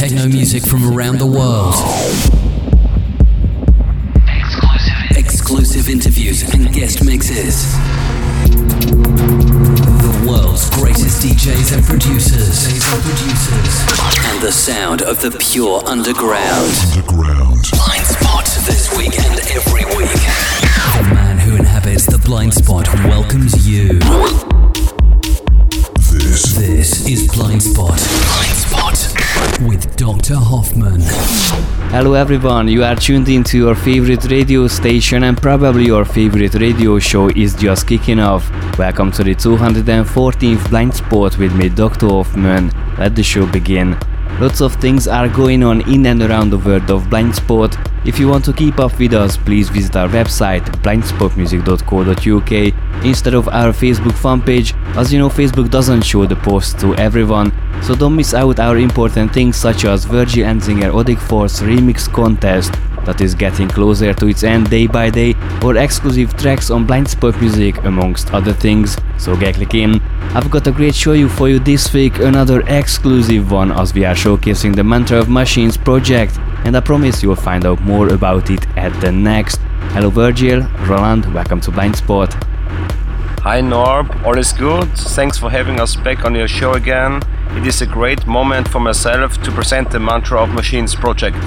techno music from around the world. Exclusive, interviews and guest mixes. The world's greatest DJs and producers. And the sound of the pure underground. Underground. Blind Spot this week and every week. The man who inhabits the blind spot welcomes you. This. This is Blind Spot. Blind Spot with Dr. Hoffmann. Hello everyone, you are tuned into your favorite radio station and probably your favorite radio show is just kicking off. Welcome to the 214th Blind Spot with me Dr. Hoffmann. Let the show begin. Lots of things are going on in and around the world of Blind Spot. If you want to keep up with us, please visit our website blindspotmusic.co.uk instead of our Facebook fan page. As you know, Facebook doesn't show the posts to everyone, so don't miss out our important things such as Virgil Enzinger Odic Force remix contest that is getting closer to its end day by day, or exclusive tracks on Blind Spot Music amongst other things. So get clicking. I've got a great show for you this week, another exclusive one as we are showcasing the Mantra of Machines project, and I promise you'll find out more about it at the next. Hello Virgil, Roland, welcome to Blind Spot. Hi Norb, all is good. Thanks for having us back on your show again. It is a great moment for myself to present the Mantra of Machines project.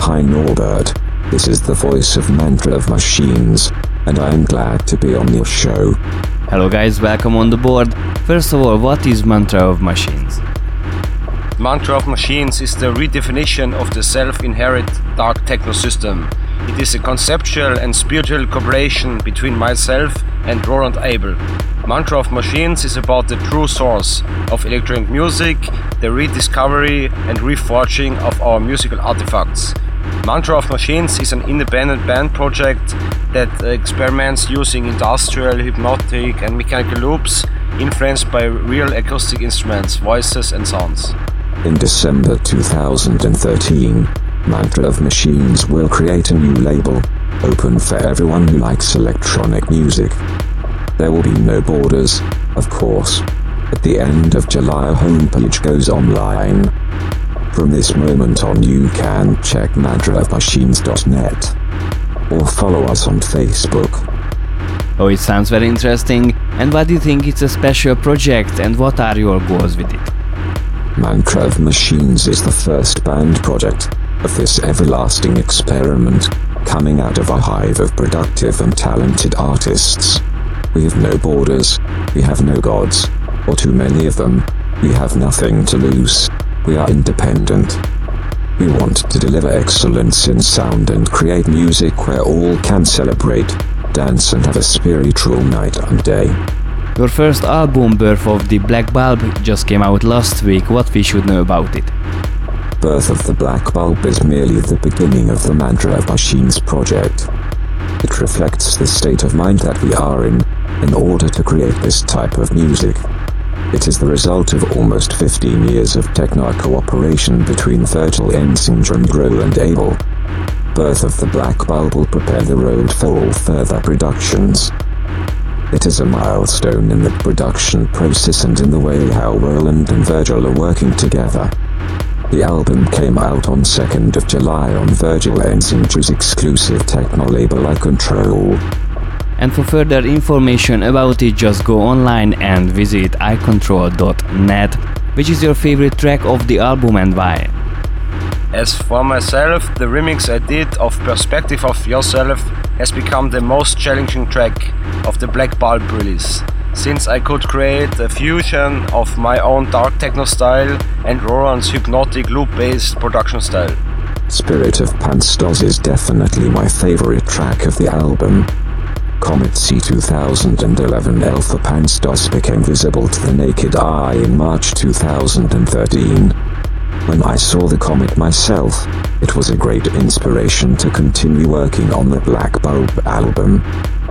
Hi Norbert, this is the voice of Mantra of Machines, and I am glad to be on your show. Hello guys, welcome on the board. First of all, what is Mantra of Machines? Mantra of Machines is the redefinition of the self-inherent dark techno system. It is a conceptual and spiritual cooperation between myself and Roland Abel. Mantra of Machines is about the true source of electronic music, the rediscovery and reforging of our musical artifacts. Mantra of Machines is an independent band project that experiments using industrial, hypnotic, and mechanical loops influenced by real acoustic instruments, voices, and sounds. In December 2013, Mantra of Machines will create a new label, open for everyone who likes electronic music. There will be no borders, of course. At the end of July, a homepage goes online. From this moment on, you can check mantraofmachines.net or follow us on Facebook. Oh, it sounds very interesting. And why do you think it's a special project and what are your goals with it? Mantra of Machines is the first band project of this everlasting experiment coming out of a hive of productive and talented artists. We have no borders, we have no gods, or too many of them, we have nothing to lose, we are independent. We want to deliver excellence in sound and create music where all can celebrate, dance and have a spiritual night and day. Your first album, Birth of the Black Bulb, just came out last week. What we should know about it? Birth of the Black Bulb is merely the beginning of the Mantra of Machines project. It reflects the state of mind that we are in, in order to create this type of music. It is the result of almost 15 years of techno cooperation between Virgil Enzinger and Roland Abel. Birth of the Black Bulb will prepare the road for all further productions. It is a milestone in the production process and in the way how Roland and Virgil are working together. The album came out on 2nd of July on Virgil Enzinger's exclusive techno label I Control. And for further information about it, just go online and visit icontrol.net. Which is your favorite track of the album and why? As for myself, the remix I did of Perspective of Yourself has become the most challenging track of the Black Bulb release, since I could create a fusion of my own dark techno style and Roland's hypnotic loop based production style. Spirit of PANSTARRS is definitely my favorite track of the album. Comet C 2011 Alpha PANSTARRS became visible to the naked eye in March 2013. When I saw the comet myself, it was a great inspiration to continue working on the Black Bulb album.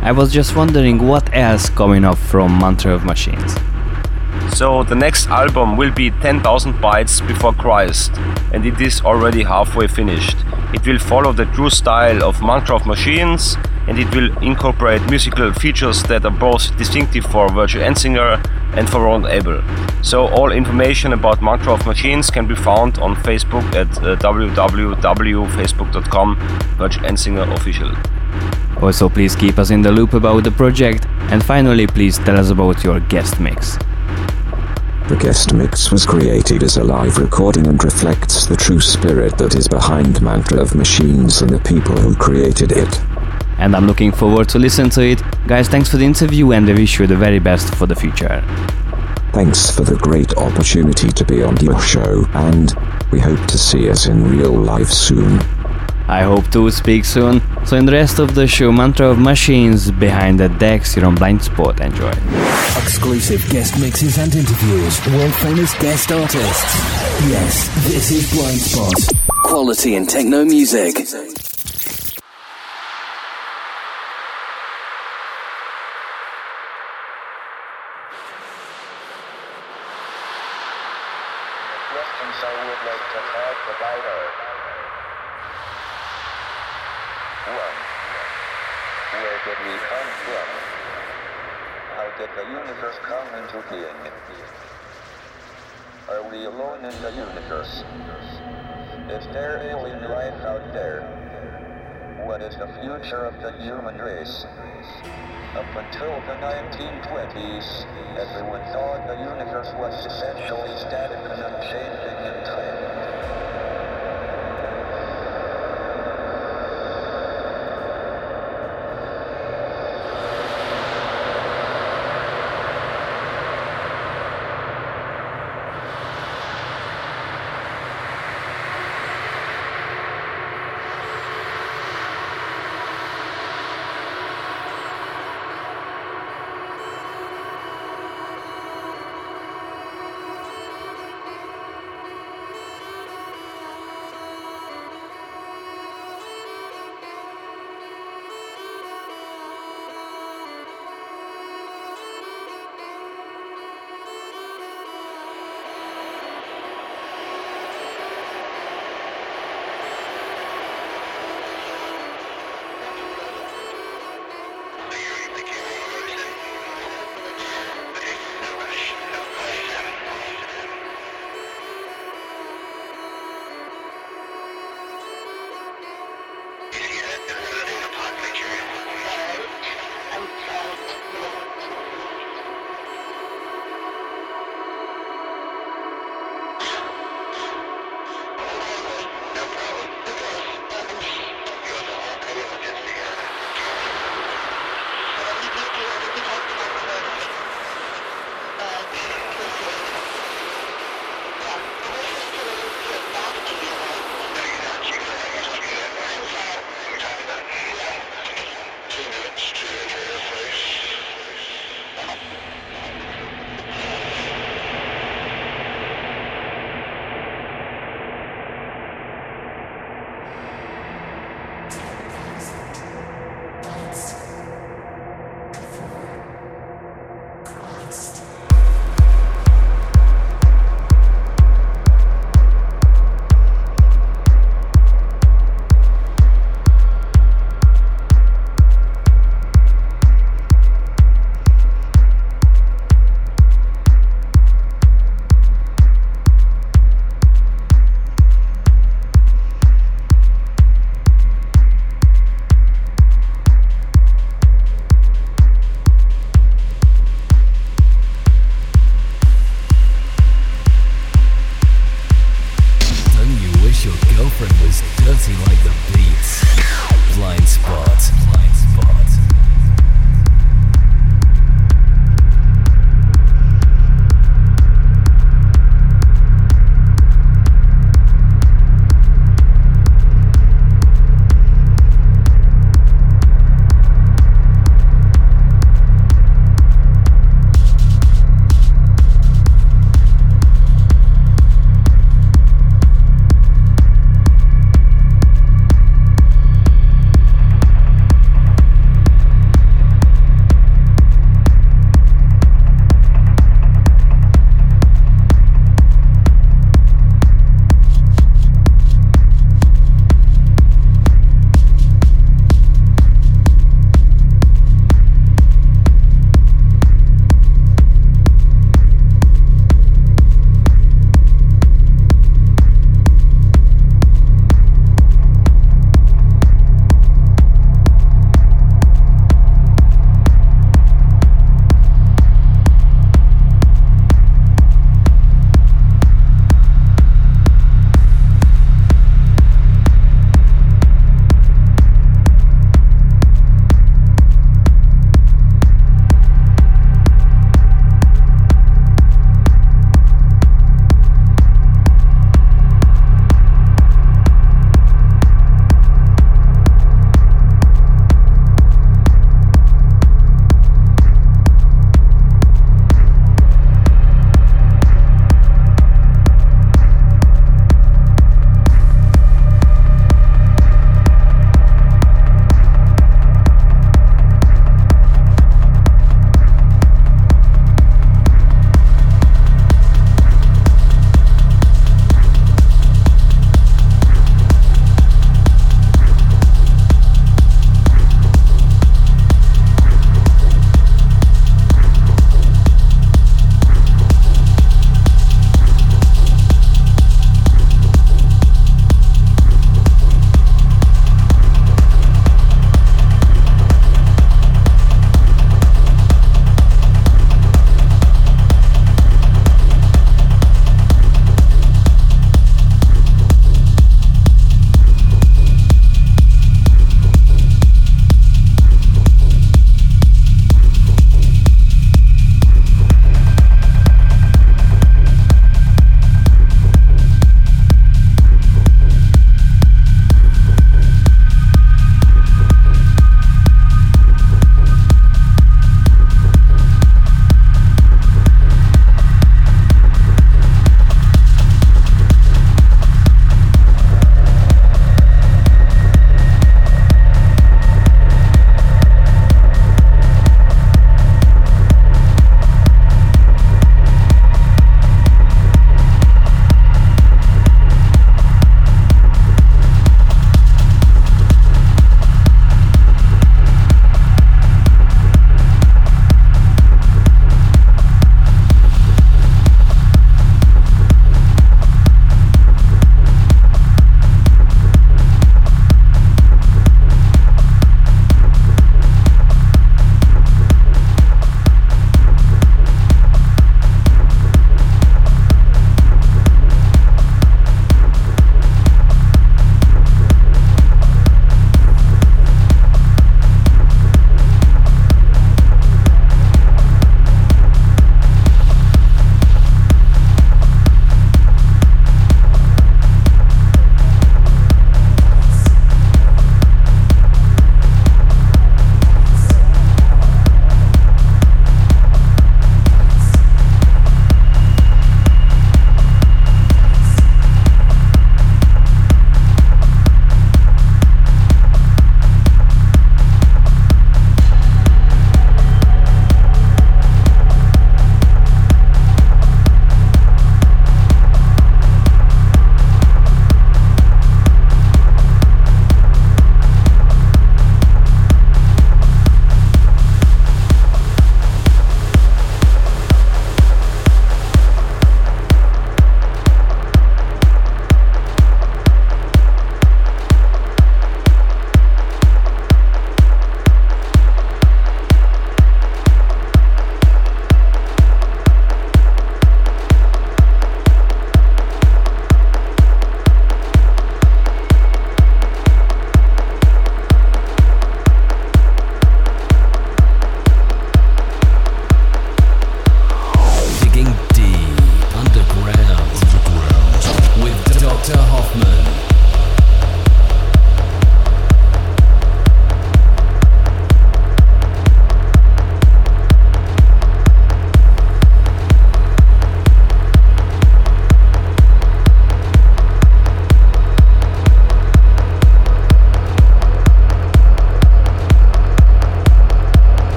I was just wondering what else coming up from Mantra of Machines. So the next album will be 10,000 Bytes Before Christ, and it is already halfway finished. It will follow the true style of of Machines, and it will incorporate musical features that are both distinctive for Virgil Enzinger and for Ron Abel. So all information about of Machines can be found on Facebook at uh, www.facebook.com Virgil Enzinger Official. Also, please keep us in the loop about the project, and finally, please tell us about your guest mix. The guest mix was created as a live recording and reflects the true spirit that is behind Mantra of Machines and the people who created it. And I'm looking forward to listen to it. Guys, thanks for the interview and I wish you the very best for the future. Thanks for the great opportunity to be on your show, and we hope to see us in real life soon. I hope to speak soon. So in the rest of the show, Mantra of Machines behind the decks here on Blind Spot. Enjoy. Exclusive guest mixes and interviews. World famous guest artists. Yes, this is Blind Spot. Quality in techno music. questions I would like to talk about are one, where did we come from? How did the universe come into being? Are we alone in the universe? Is there alien life out there? What is the future of the human race? Up until the 1920s, everyone thought the universe was essentially static and unchanging in time.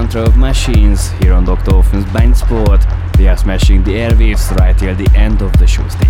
Mantra of Machines here on Dr. Hoffmann's Blind Spot. They are smashing the airwaves right till the end of the show. Stay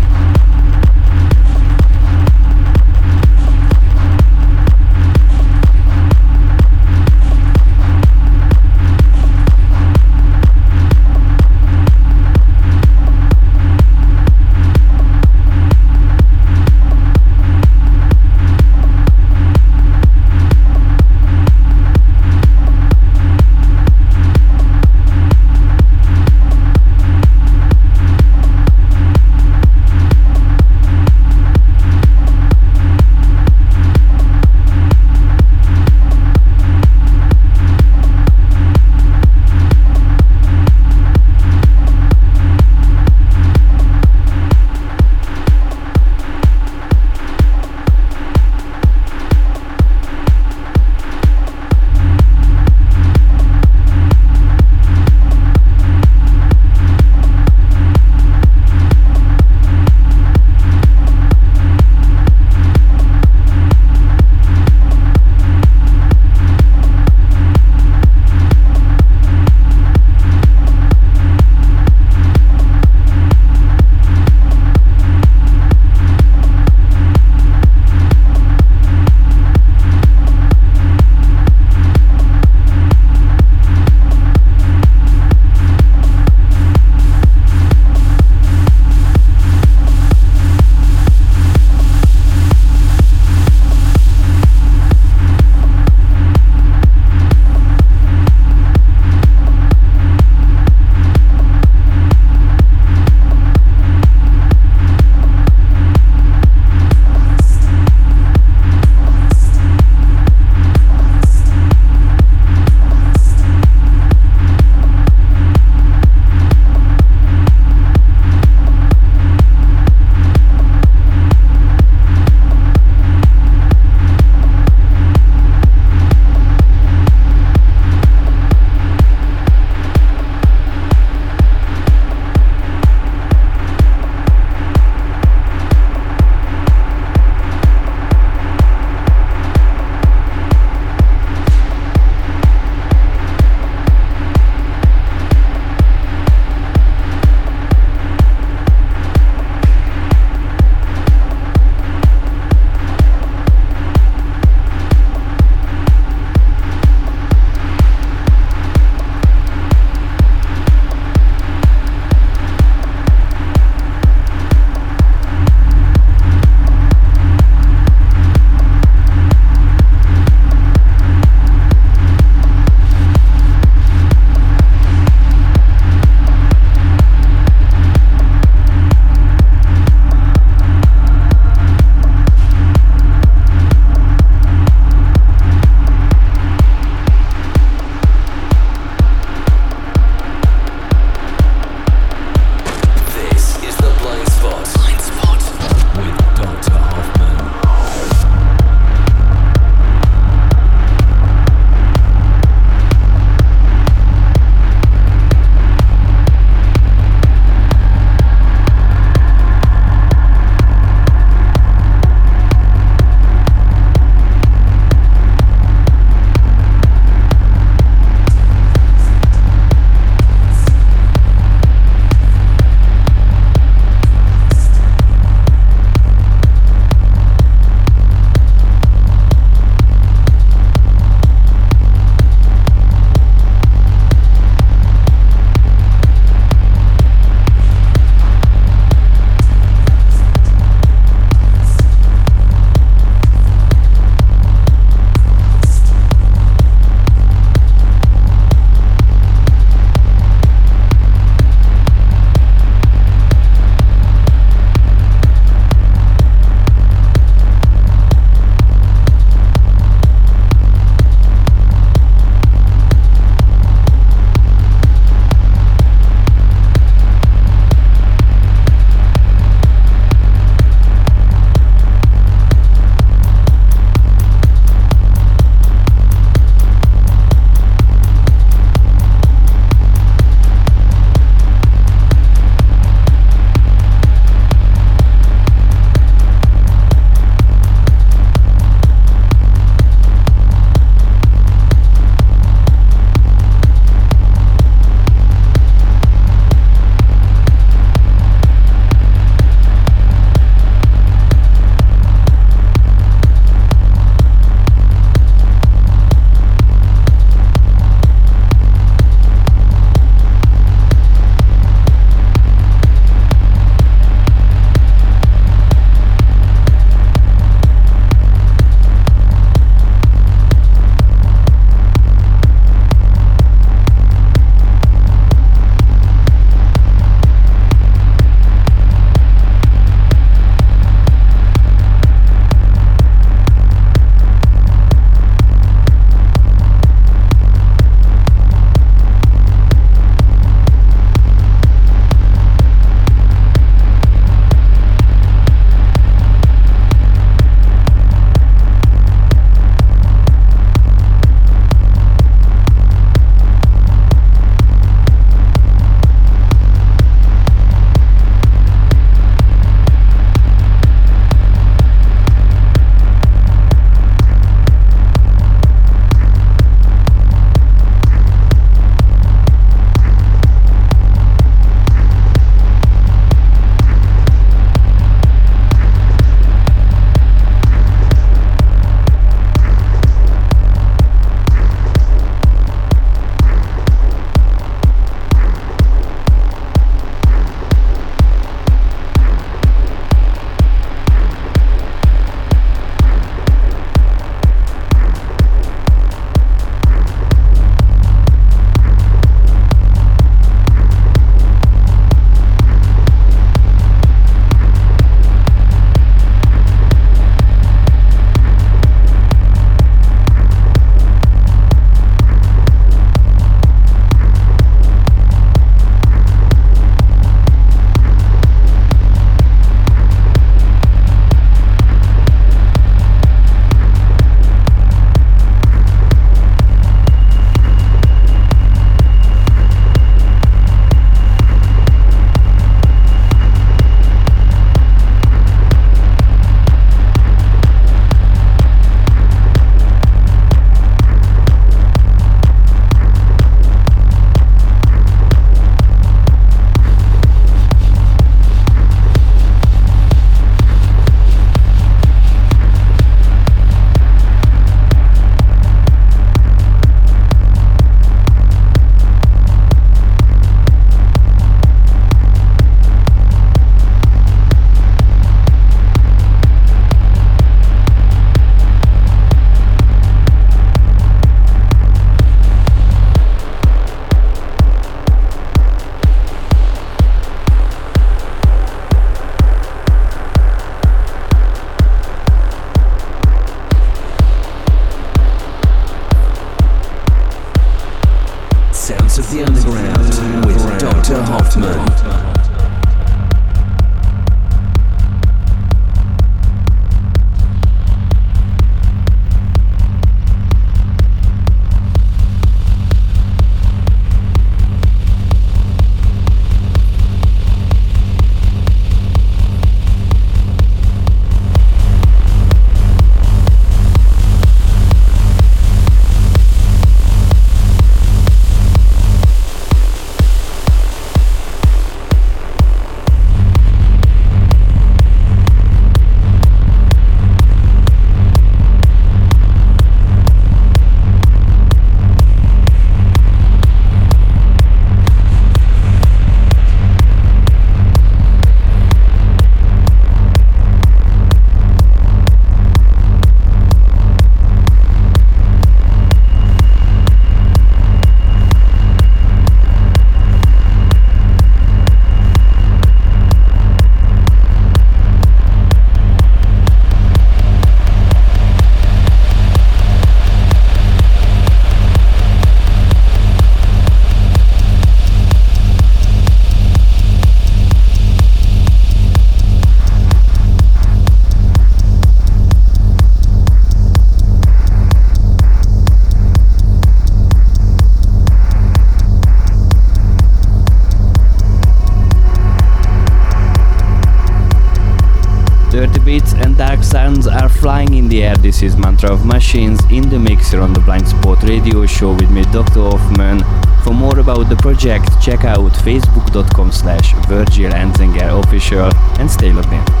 This is Mantra of Machines in the mixer on the Blind Spot radio show with me, Dr. Hoffmann. For more about the project, check out facebook.com slash Virgil Enzinger official and stay logged in.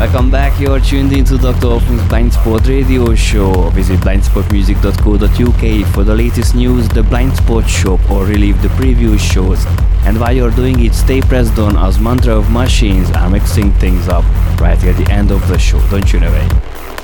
Welcome back, you're tuned into Dr. Hoffmann's Blind Spot radio show. Visit blindspotmusic.co.uk for the latest news, the Blind Spot shop, or relive the previous shows. And while you're doing it, stay pressed on as Mantra of Machines are mixing things up right at the end of the show. Don't you know The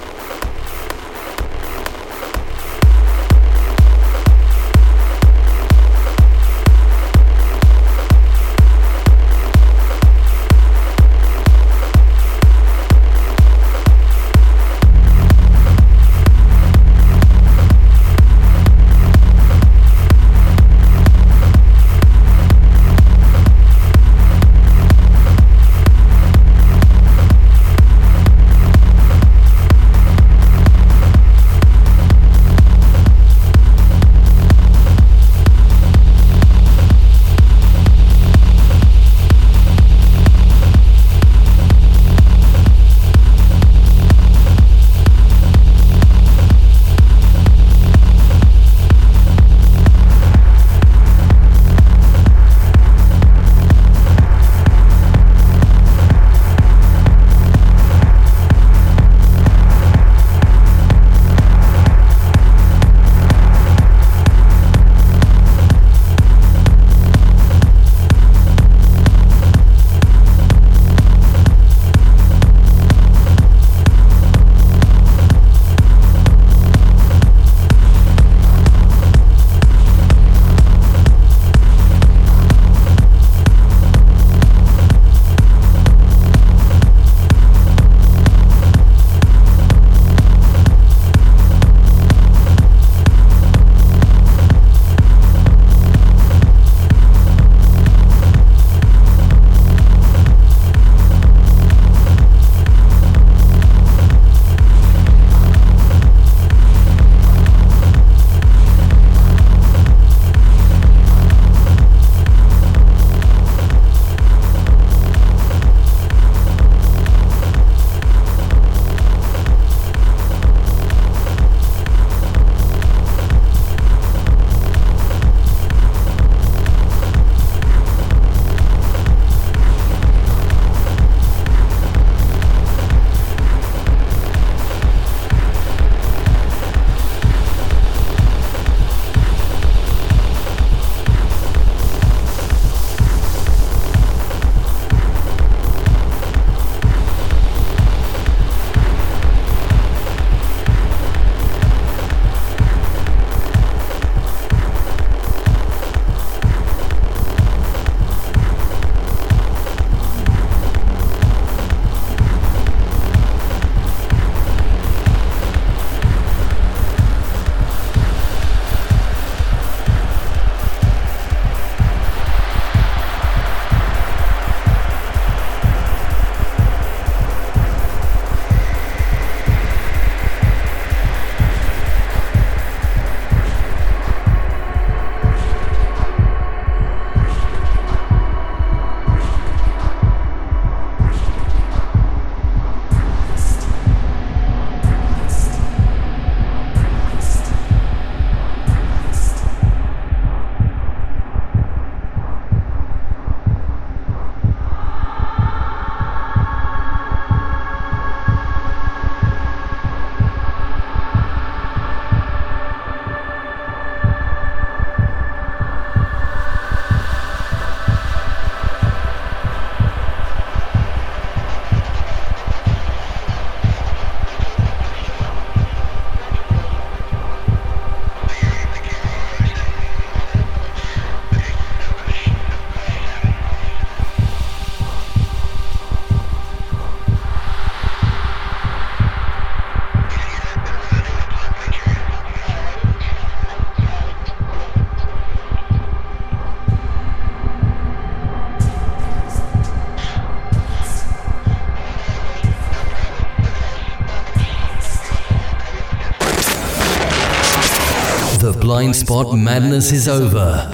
blind spot madness is over.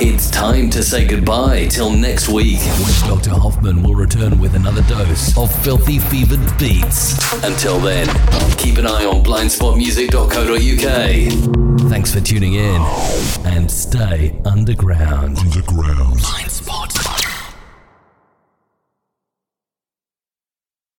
It's time to say goodbye till next week. when Dr. Hoffmann will return with another dose of filthy fevered beats. Until then, keep an eye on blindspotmusic.co.uk. Thanks for tuning in and stay underground. Underground. Blind Spot.